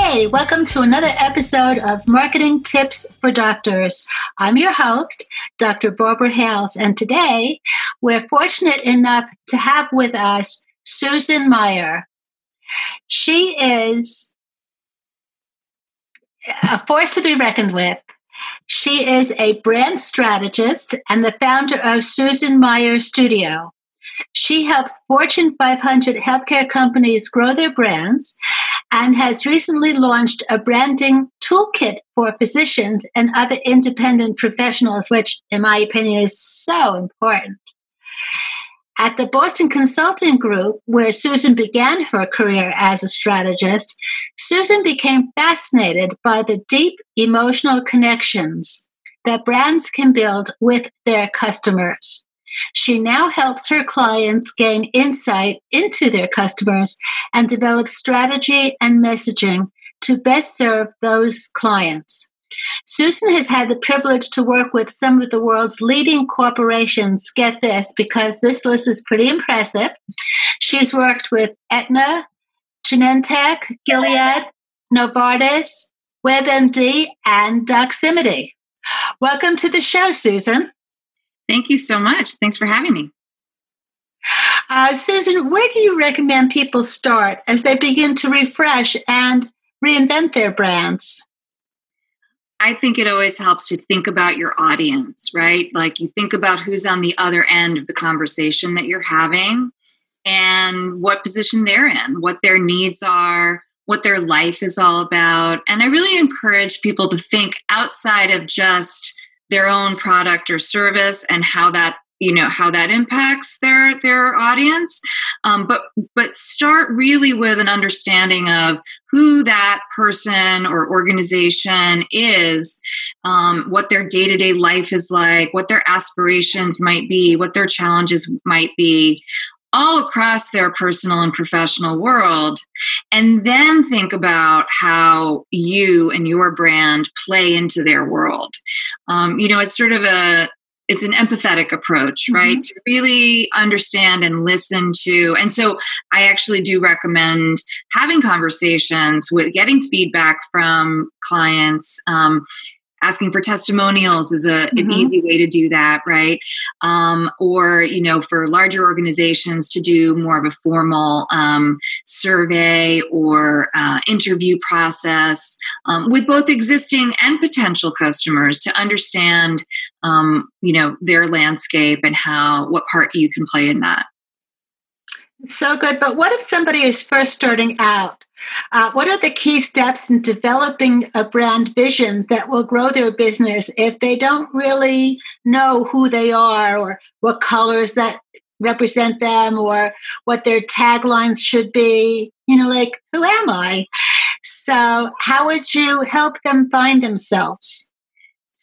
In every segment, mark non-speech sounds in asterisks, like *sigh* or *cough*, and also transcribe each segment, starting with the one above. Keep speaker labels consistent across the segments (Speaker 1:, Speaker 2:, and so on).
Speaker 1: Hey, welcome to another episode of Marketing Tips for Doctors. I'm your host, Dr. Barbara Hales, and today we're fortunate enough to have with us Susan Meier. She is a force to be reckoned with. She is a brand strategist and the founder of Susan Meier Studio. She helps Fortune 500 healthcare companies grow their brands and has recently launched a branding toolkit for physicians and other independent professionals, which, in my opinion, is so important. At the Boston Consulting Group, where Susan began her career as a strategist, Susan became fascinated by the deep emotional connections that brands can build with their customers. She now helps her clients gain insight into their customers and develop strategy and messaging to best serve those clients. Susan has had the privilege to work with some of the world's leading corporations. Get this, because this list is pretty impressive. She's worked with Aetna, Genentech, Gilead, Novartis, WebMD, and Doximity. Welcome to the show, Susan.
Speaker 2: Thank you so much. Thanks for having me.
Speaker 1: Uh, Susan, where do you recommend people start as they begin to refresh and reinvent their brands?
Speaker 2: I think it always helps to think about your audience, right? Like you think about who's on the other end of the conversation that you're having and what position they're in, what their needs are, what their life is all about. And I really encourage people to think outside of just their own product or service and how that you know how that impacts their their audience. Um, but but start really with an understanding of who that person or organization is um, what their day-to-day life is like what their aspirations might be what their challenges might be all across their personal and professional world and then think about how you and your brand play into their world um, you know it's sort of a it's an empathetic approach right mm-hmm. to really understand and listen to and so i actually do recommend having conversations with getting feedback from clients um, asking for testimonials is a, mm-hmm. an easy way to do that right um, or you know for larger organizations to do more of a formal um, survey or uh, interview process um, with both existing and potential customers to understand um, you know their landscape and how what part you can play in that
Speaker 1: so good. But what if somebody is first starting out? Uh, what are the key steps in developing a brand vision that will grow their business if they don't really know who they are or what colors that represent them or what their taglines should be? You know, like, who am I? So, how would you help them find themselves?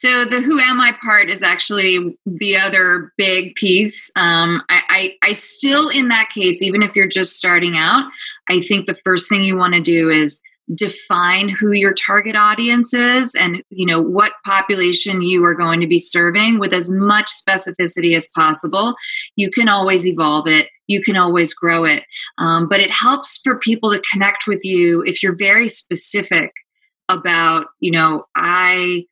Speaker 2: So the who am I part is actually the other big piece. Um, I, I, I still, in that case, even if you're just starting out, I think the first thing you want to do is define who your target audience is and you know what population you are going to be serving with as much specificity as possible. You can always evolve it. You can always grow it. Um, but it helps for people to connect with you if you're very specific about you know i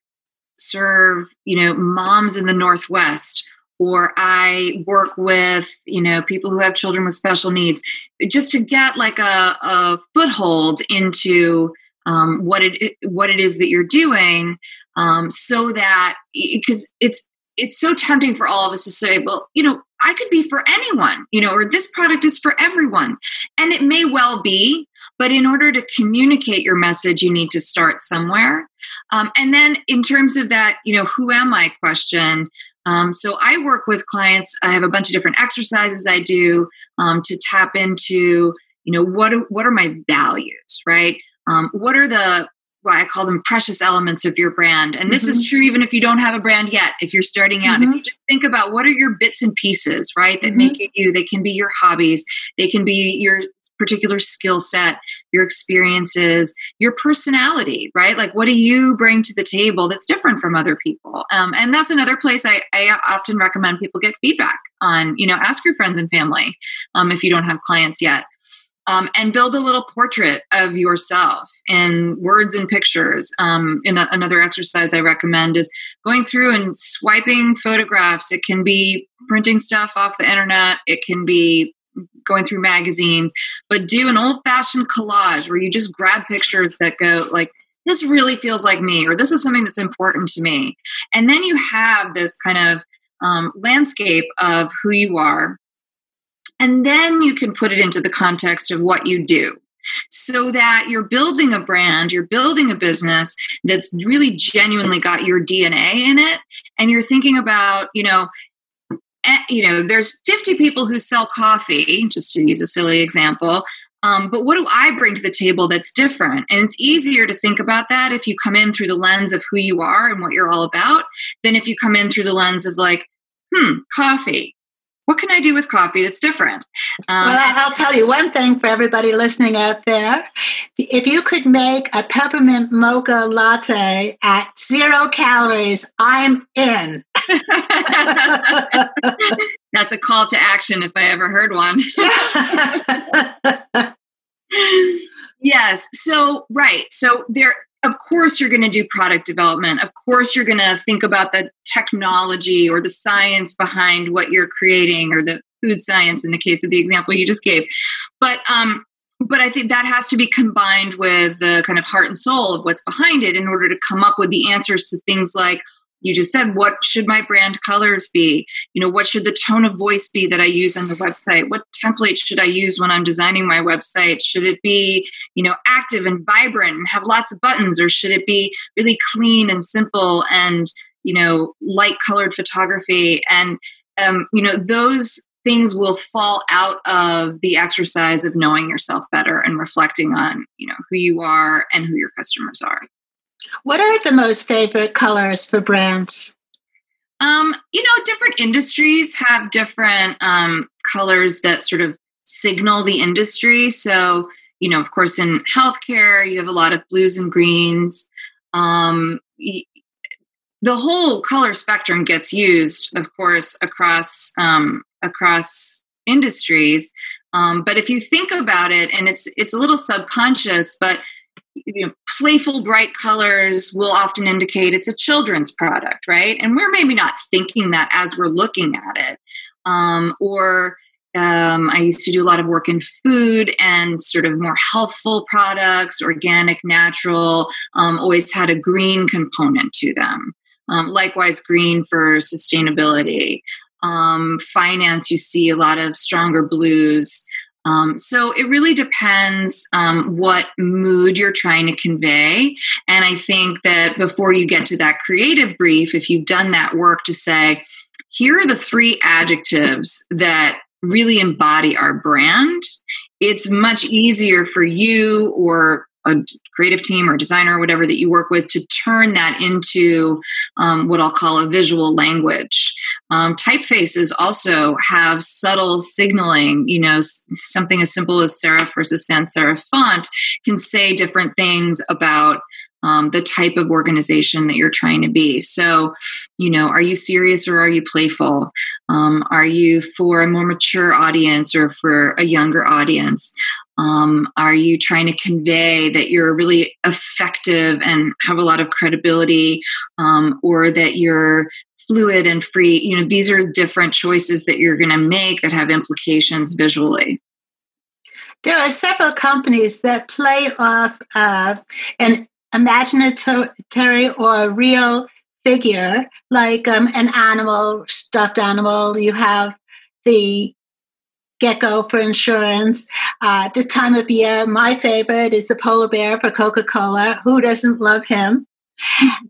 Speaker 2: serve you know moms in the northwest or i work with you know people who have children with special needs just to get like a, a foothold into um, what it what it is that you're doing um, so that because it's it's so tempting for all of us to say well you know I could be for anyone, you know, or this product is for everyone. And it may well be, but in order to communicate your message, you need to start somewhere. Um, and then in terms of that, you know, who am I question, um, so I work with clients. I have a bunch of different exercises I do um, to tap into, you know, what what are my values, right? Um, what are the well, I call them precious elements of your brand. And this mm-hmm. is true even if you don't have a brand yet, if you're starting out. Mm-hmm. If you just think about what are your bits and pieces, right, that mm-hmm. make you you, they can be your hobbies, they can be your particular skill set, your experiences, your personality, right? Like, what do you bring to the table that's different from other people? Um, and that's another place I, I, often recommend people get feedback on. You know, ask your friends and family um, if you don't have clients yet. Um, and build a little portrait of yourself in words and pictures. Um, in a, another exercise I recommend is going through and swiping photographs. It can be printing stuff off the internet. It can be going through magazines, but do an old fashioned collage where you just grab pictures that go like, this really feels like me, or this is something that's important to me. And then you have this kind of um, landscape of who you are. And then you can put it into the context of what you do so that you're building a brand, you're building a business that's really genuinely got your DNA in it. And you're thinking about, you know, Eh, you know, there's 50 people who sell coffee, just to use a silly example. Um, but what do I bring to the table that's different? And it's easier to think about that if you come in through the lens of who you are and what you're all about than if you come in through the lens of like, hmm, coffee what can I do with coffee that's different?
Speaker 1: Um, well, I'll tell you one thing for everybody listening out there. If you could make a peppermint mocha latte at zero calories, I'm in. *laughs*
Speaker 2: that's a call to action if I ever heard one. *laughs* yes. So, right. So, there of course you're going to do product development of course you're going to think about the technology or the science behind what you're creating or the food science in the case of the example you just gave. But um but i think that has to be combined with the kind of heart and soul of what's behind it in order to come up with the answers to things like you just said what should my brand colors be? You know what should the tone of voice be that i use on the website? What template should i use when i'm designing my website? Should it be you know active and vibrant and have lots of buttons? Or should it be really clean and simple and you know light colored photography and um, you know those things will fall out of the exercise of knowing yourself better and reflecting on you know who you are and who your customers are
Speaker 1: what are the most favorite colors for brands?
Speaker 2: Um, you know, different industries have different um, colors that sort of signal the industry. So, you know, of course, in healthcare, you have a lot of blues and greens. Um, the whole color spectrum gets used, of course, across um, across industries. Um, but if you think about it, and it's it's a little subconscious, but you know, playful, bright colors will often indicate it's a children's product, right? And we're maybe not thinking that as we're looking at it. Um, or um, I used to do a lot of work in food and sort of more healthful products, organic, natural, um, always had a green component to them. Um, likewise, green for sustainability. Um, finance, you see a lot of stronger blues. Um, so it really depends um, what mood you're trying to convey. And I think that before you get to that creative brief, if you've done that work to say, here are the three adjectives that really embody our brand, it's much easier for you or a creative team or designer or whatever that you work with to turn that into um, what I'll call a visual language. Um, typefaces also have subtle signaling. You know, something as simple as serif versus sans serif font can say different things about um, the type of organization that you're trying to be. So, you know, are you serious or are you playful? Um, are you for a more mature audience or for a younger audience? Um, are you trying to convey that you're really effective and have a lot of credibility, um, or that you're fluid and free? You know, these are different choices that you're going to make that have implications visually.
Speaker 1: There are several companies that play off uh, an imaginary or a real figure, like um, an animal, stuffed animal. You have the gecko for insurance. Uh, this time of year, my favorite is the polar bear for Coca Cola. Who doesn't love him?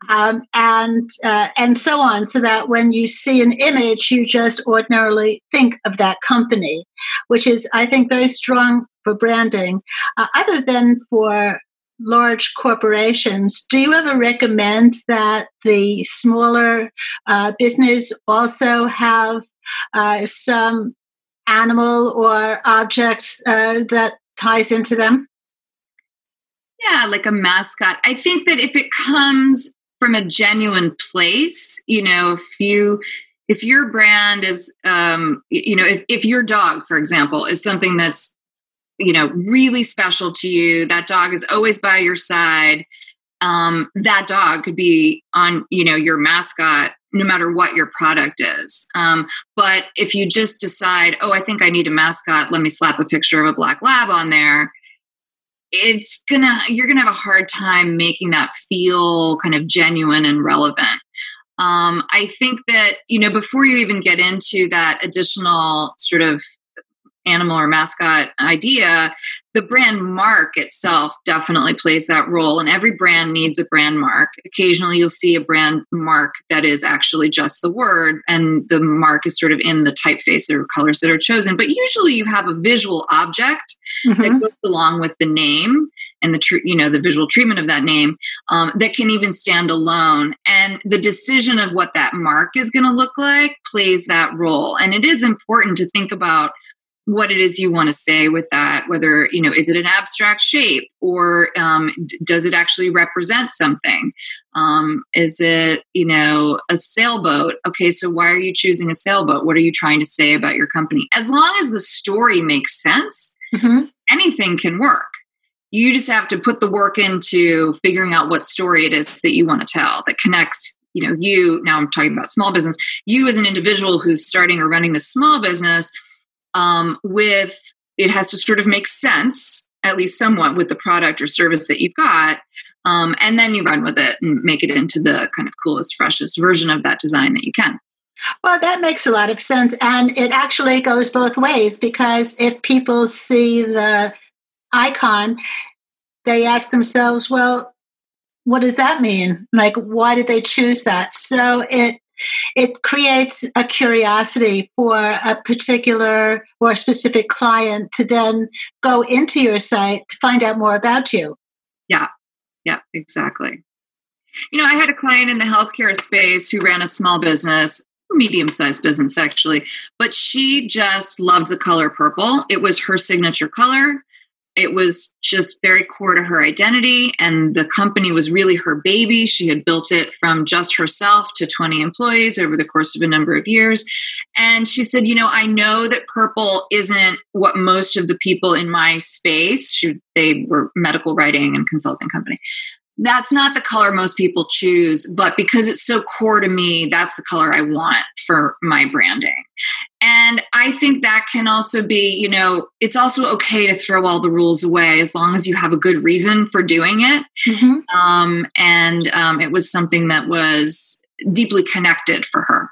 Speaker 1: Um, and uh, and so on, so that when you see an image, you just ordinarily think of that company, which is, I think, very strong for branding. Uh, other than for large corporations, do you ever recommend that the smaller uh, business also have uh, some animal or object uh, that ties into them?
Speaker 2: Yeah, like a mascot. I think that if it comes from a genuine place, you know, if you if your brand is um you know, if if your dog, for example, is something that's you know really special to you, that dog is always by your side. Um, that dog could be on you know your mascot no matter what your product is. Um, but if you just decide, oh, I think I need a mascot, let me slap a picture of a black lab on there, it's gonna you're gonna have a hard time making that feel kind of genuine and relevant. Um, I think that you know before you even get into that additional sort of animal or mascot idea, the brand mark itself definitely plays that role. And every brand needs a brand mark. Occasionally, you'll see a brand mark that is actually just the word, and the mark is sort of in the typeface or colors that are chosen. But usually, you have a visual object mm-hmm. that goes along with the name and the tr- you know the visual treatment of that name um, that can even stand alone. And the decision of what that mark is going to look like plays that role. And it is important to think about what it is you want to say with that whether you know is it an abstract shape or um, does it actually represent something? Um, is it you know a sailboat? Okay so why are you choosing a sailboat? What are you trying to say about your company? As long as the story makes sense mm-hmm. anything can work. You just have to put the work into figuring out what story it is that you want to tell that connects you know you now i'm talking about small business you as an individual who's starting or running this small business um, with it has to sort of make sense at least somewhat with the product or service that you've got um, and then you run with it and make it into the kind of coolest freshest version of that design that you can.
Speaker 1: Well that makes a lot of sense and it actually goes both ways because if people see the icon they ask themselves well what does that mean? Like why did they choose that? So it it creates a curiosity for a particular or specific client to then go into your site to find out more about you.
Speaker 2: Yeah, yeah, exactly. You know, I had a client in the healthcare space who ran a small business, medium sized business actually, but she just loved the color purple. It was her signature color it was just very core to her identity and the company was really her baby. She had built it from just herself to 20 employees over the course of a number of years. And she said you know i know that purple isn't what most of the people in my space she, they were medical writing and consulting company that's not the color most people choose, but because it's so core to me, that's the color I want for my branding. And I think that can also be, you know, it's also okay to throw all the rules away as long as you have a good reason for doing it. Mm-hmm. Um, and um, it was something that was deeply connected for her.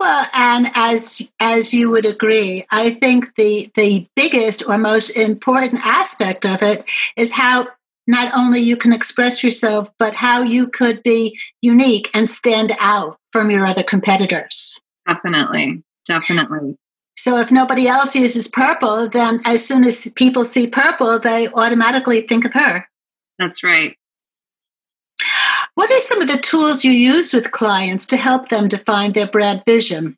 Speaker 1: Well, and as as you would agree, I think the the biggest or most important aspect of it is how not only you can express yourself, but how you could be unique and stand out from your other competitors.
Speaker 2: Definitely. Definitely.
Speaker 1: So if nobody else uses purple, then as soon as people see purple, they automatically think of her.
Speaker 2: That's right.
Speaker 1: What are some of the tools you use with clients to help them define their brand vision?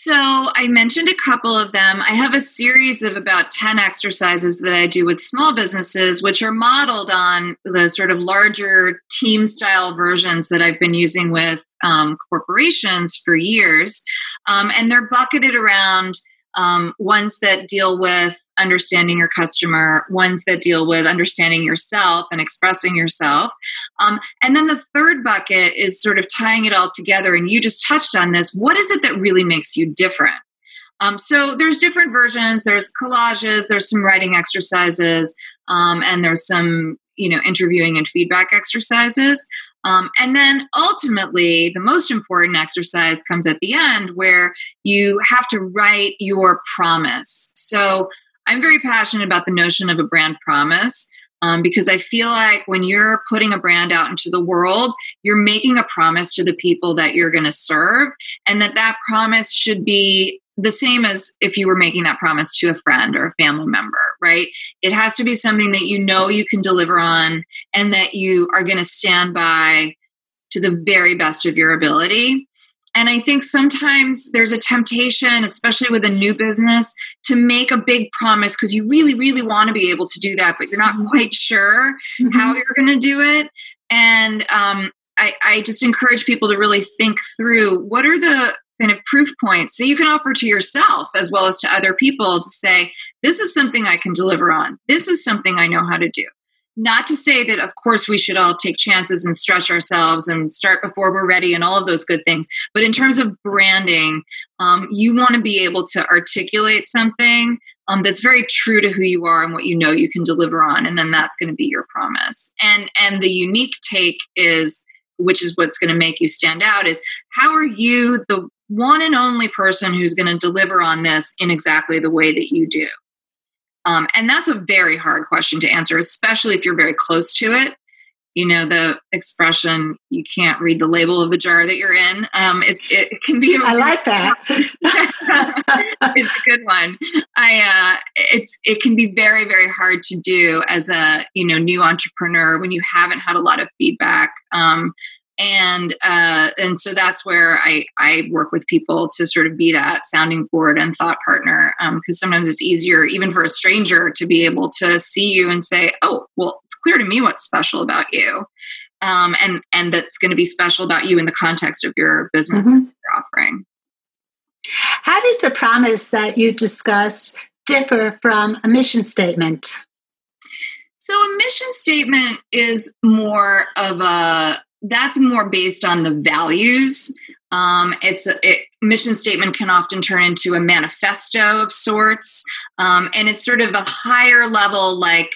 Speaker 2: So, I mentioned a couple of them. I have a series of about 10 exercises that I do with small businesses, which are modeled on the sort of larger team style versions that I've been using with um, corporations for years. Um, and they're bucketed around um, ones that deal with understanding your customer, ones that deal with understanding yourself and expressing yourself. Um, and then the third bucket is sort of tying it all together. And you just touched on this. What is it that really makes you different? Um, so there's different versions. There's collages. There's some writing exercises, um, and there's some you know interviewing and feedback exercises. Um, and then ultimately, the most important exercise comes at the end where you have to write your promise. So I'm very passionate about the notion of a brand promise. Um, because I feel like when you're putting a brand out into the world, you're making a promise to the people that you're going to serve, and that that promise should be the same as if you were making that promise to a friend or a family member, right? It has to be something that you know you can deliver on and that you are going to stand by to the very best of your ability. And I think sometimes there's a temptation, especially with a new business, to make a big promise because you really, really want to be able to do that, but you're not mm-hmm. quite sure mm-hmm. how you're going to do it. And um, I, I just encourage people to really think through what are the kind of proof points that you can offer to yourself as well as to other people to say, this is something I can deliver on. This is something I know how to do. Not to say that, of course, we should all take chances and stretch ourselves and start before we're ready and all of those good things. But in terms of branding, um, you want to be able to articulate something um, that's very true to who you are and what you know you can deliver on, and then that's going to be your promise. And and the unique take is which is what's going to make you stand out is how are you the one and only person who's going to deliver on this in exactly the way that you do. Um, and that's a very hard question to answer especially if you're very close to it. You know the expression you can't read the label of the jar that you're in. Um, it, it can be
Speaker 1: I like that. *laughs*
Speaker 2: It's a good one. I uh, it's it can be very very hard to do as a you know new entrepreneur when you haven't had a lot of feedback. Um, and uh, and so that's where I I work with people to sort of be that sounding board and thought partner because um, sometimes it's easier even for a stranger to be able to see you and say oh well it's clear to me what's special about you um, and and that's going to be special about you in the context of your business mm-hmm. you're offering.
Speaker 1: How does the promise that you discussed differ from a mission statement?
Speaker 2: So a mission statement is more of a that's more based on the values. Um, it's a it, mission statement can often turn into a manifesto of sorts, um, and it's sort of a higher level. Like,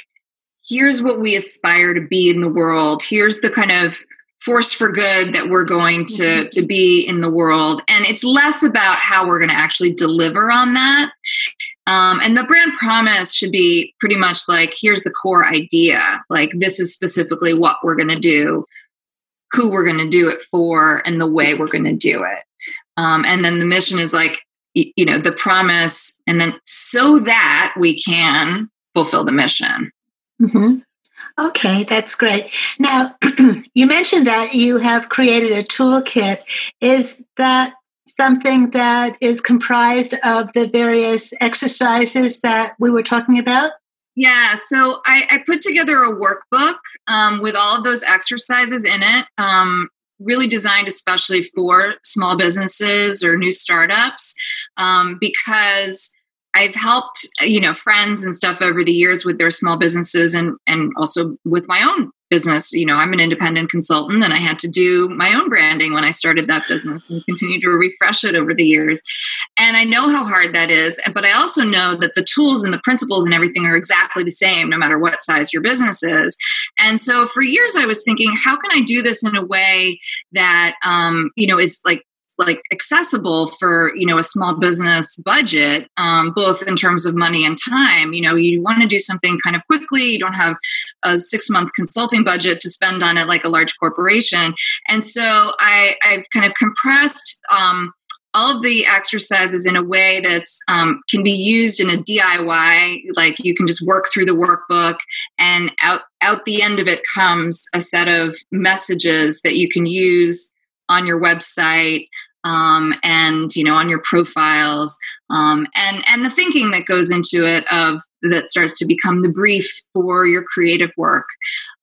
Speaker 2: here's what we aspire to be in the world. Here's the kind of force for good that we're going to mm-hmm. to be in the world, and it's less about how we're going to actually deliver on that. Um, and the brand promise should be pretty much like here's the core idea. Like, this is specifically what we're going to do who we're going to do it for and the way we're going to do it. Um, and then the mission is like, you know, the promise, and then so that we can fulfill the mission.
Speaker 1: Mm-hmm. Okay, that's great. Now, *clears throat* you mentioned that you have created a toolkit. Is that something that is comprised of the various exercises that we were talking about?
Speaker 2: Yeah, so I, I put together a workbook um, with all of those exercises in it, um, really designed especially for small businesses or new startups, um, because I've helped you know friends and stuff over the years with their small businesses and and also with my own business. You know i'm an independent consultant and i had to do my own branding when i started that business and continue to refresh it over the years. And i know how hard that is but i also know that the tools and the principles and everything are exactly the same no matter what size your business is. And so for years i was thinking how can i do this in a way that um, you know is like like accessible for you know a small business budget um, both in terms of money and time you know you want to do something kind of quickly you don't have a six month consulting budget to spend on it like a large corporation and so i i've kind of compressed um, all of the exercises in a way that's um, can be used in a DIY. Like you can just work through the workbook, and out out the end of it comes a set of messages that you can use on your website um, and you know on your profiles um, and and the thinking that goes into it of that starts to become the brief for your creative work.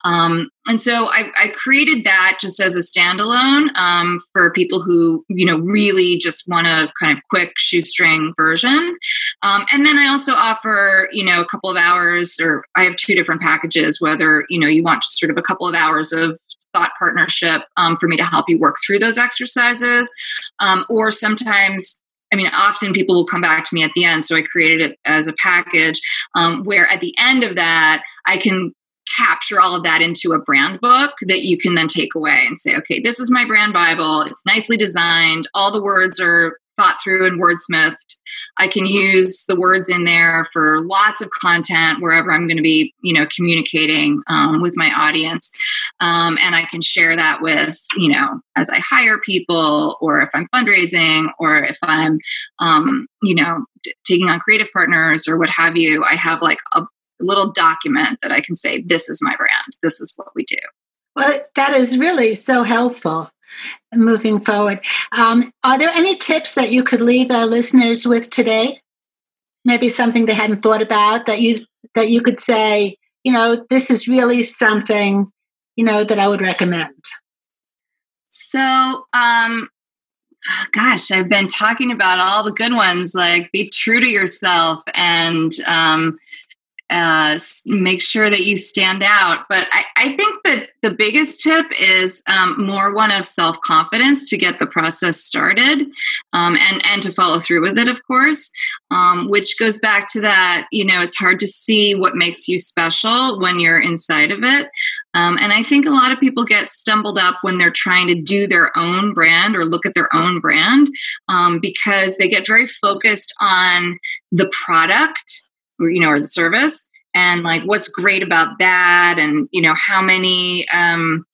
Speaker 2: Um, and so I, I, created that just as a standalone um, for people who you know really just want a kind of quick shoestring version. Um, and then i also offer you know a couple of hours or i have two different packages whether you know you want just sort of a couple of hours of thought partnership um, for me to help you work through those exercises. Um, or sometimes, I mean, often people will come back to me at the end. So I created it as a package um, where at the end of that, I can capture all of that into a brand book that you can then take away and say, okay, this is my brand Bible. It's nicely designed. All the words are thought through and wordsmithed. I can use the words in there for lots of content wherever I'm going to be, you know, communicating um, with my audience. Um, and I can share that with you know as I hire people, or if I'm fundraising, or if I'm um, you know taking on creative partners or what have you. I have like a little document that I can say, "This is my brand. This is what we do."
Speaker 1: Well, that is really so helpful moving forward. Um, are there any tips that you could leave our listeners with today? Maybe something they hadn't thought about that you that you could say, you know, this is really something, you know, that I would recommend.
Speaker 2: So, um, gosh, I've been talking about all the good ones, like be true to yourself and um, uh, make sure that you stand out. But I, I think that the biggest tip is um, more one of self confidence to get the process started um, and, and to follow through with it, of course, um, which goes back to that, you know, it's hard to see what makes you special when you're inside of it. Um, and I think a lot of people get stumbled up when they're trying to do their own brand or look at their own brand um, because they get very focused on the product you know, or the service and like what's great about that and, you know, how many, um,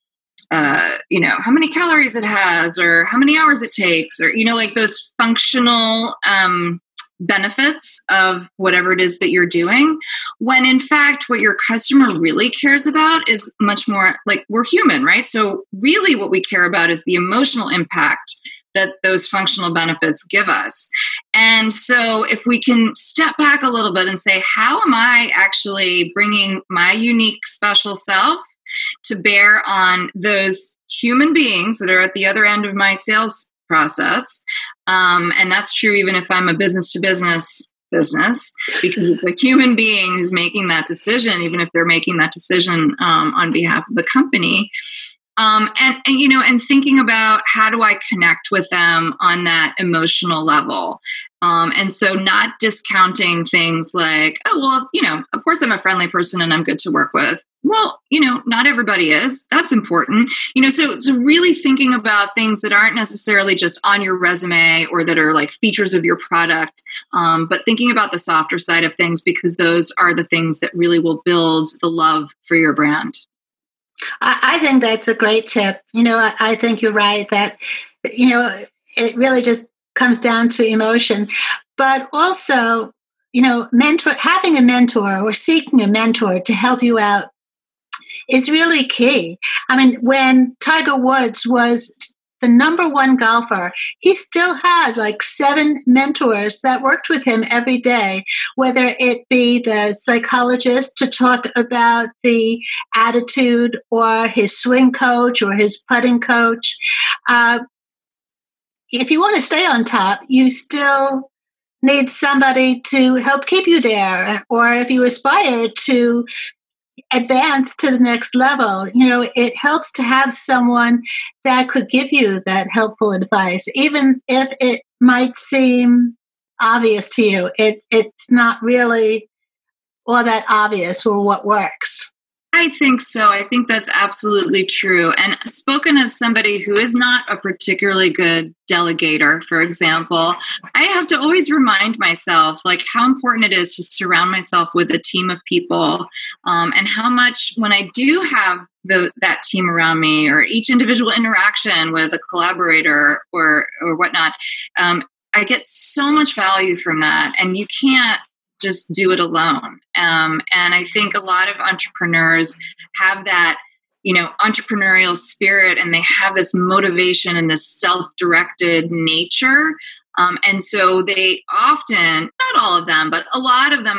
Speaker 2: uh, you know, how many calories it has or how many hours it takes or, you know, like those functional, um, benefits of whatever it is that you're doing when in fact what your customer really cares about is much more like we're human right so really what we care about is the emotional impact that those functional benefits give us. And so, if we can step back a little bit and say, how am I actually bringing my unique special self to bear on those human beings that are at the other end of my sales process? Um, and that's true even if I'm a business to business business because it's a human being who's making that decision, even if they're making that decision um, on behalf of the company um, and, and you know and thinking about how do i connect with them on that emotional level? Um, and so not discounting things like oh well you know of course i'm a friendly person and i'm good to work with. Well you know not everybody is. That's important. You know so, so really thinking about things that aren't necessarily just on your resume or that are like features of your product um, but thinking about the softer side of things because those are the things that really will build the love for your brand
Speaker 1: I, I think that's a great tip. You know, I, I think you're right that, you know, it really just comes down to emotion. But also, you know, mentor having a mentor or seeking a mentor to help you out is really key. I mean, when Tiger Woods was the number one golfer, he still had like seven mentors that worked with him every day, whether it be the psychologist to talk about the attitude or his swing coach or his putting coach. Uh, if you want to stay on top, you still need somebody to help keep you there. Or if you aspire to advance to the next level, you know, it helps to have someone that could give you that helpful advice, even if it might seem obvious to you. It, it's not really all that obvious or what works.
Speaker 2: I think so. I think that's absolutely true. And spoken as somebody who is not a particularly good delegator, for example, I have to always remind myself like how important it is to surround myself with a team of people, um, and how much when I do have the, that team around me, or each individual interaction with a collaborator or or whatnot, um, I get so much value from that, and you can't just do it alone. Um, and I think a lot of entrepreneurs have that, you know, entrepreneurial spirit and they have this motivation and this self directed nature. Um, and so they often, not all of them, but a lot of them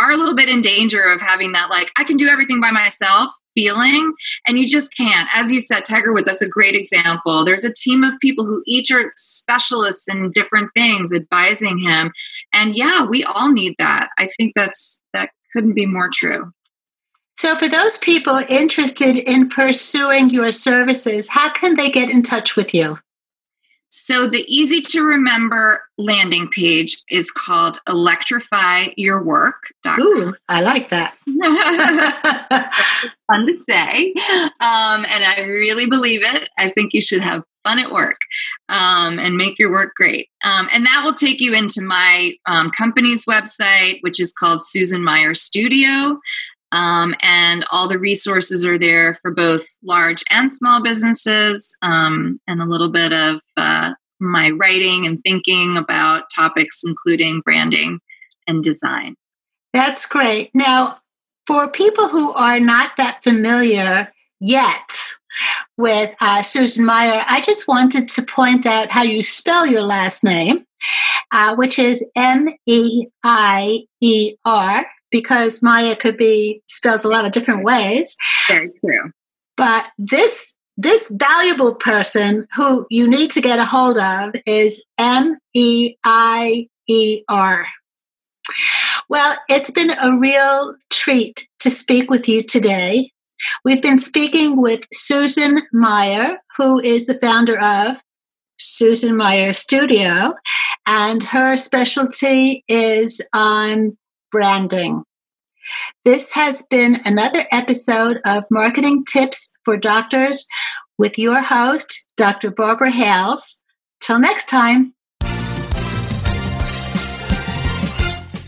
Speaker 2: are a little bit in danger of having that, like, I can do everything by myself feeling and you just can't. As you said tiger woods that's a great example. There's a team of people who each are specialists in different things advising him and yeah we all need that. I think that's that couldn't be more true.
Speaker 1: So for those people interested in pursuing your services how can they get in touch with you
Speaker 2: so the easy to remember landing page is called Electrify Your Work.
Speaker 1: Ooh, I like that. *laughs* *laughs*
Speaker 2: fun to say. Um, and I really believe it. I think you should have fun at work um, and make your work great. Um, and that will take you into my um, company's website, which is called Susan Meier Studio. Um, and all the resources are there for both large and small businesses, um, and a little bit of uh, my writing and thinking about topics including branding and design.
Speaker 1: That's great. Now, for people who are not that familiar yet with uh, Susan Meier, I just wanted to point out how you spell your last name, uh, which is M E I E R, because Maya could be spelled a lot of different ways.
Speaker 2: Very true.
Speaker 1: But this this valuable person who you need to get a hold of is M E I E R. Well, it's been a real treat to speak with you today. We've been speaking with Susan Meier, who is the founder of Susan Meier Studio, and her specialty is on branding. This has been another episode of Marketing Tips for Doctors with your host, Dr. Barbara Hales. Till next time.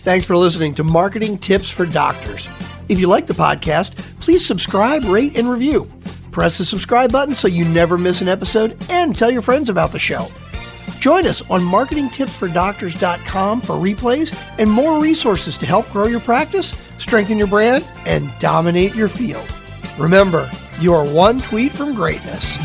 Speaker 3: Thanks for listening to Marketing Tips for Doctors. If you like the podcast, please subscribe, rate, and review. Press the subscribe button so you never miss an episode and tell your friends about the show. Join us on marketingtipsfordoctors.com for replays and more resources to help grow your practice, strengthen your brand, and dominate your field. Remember, you are one tweet from greatness.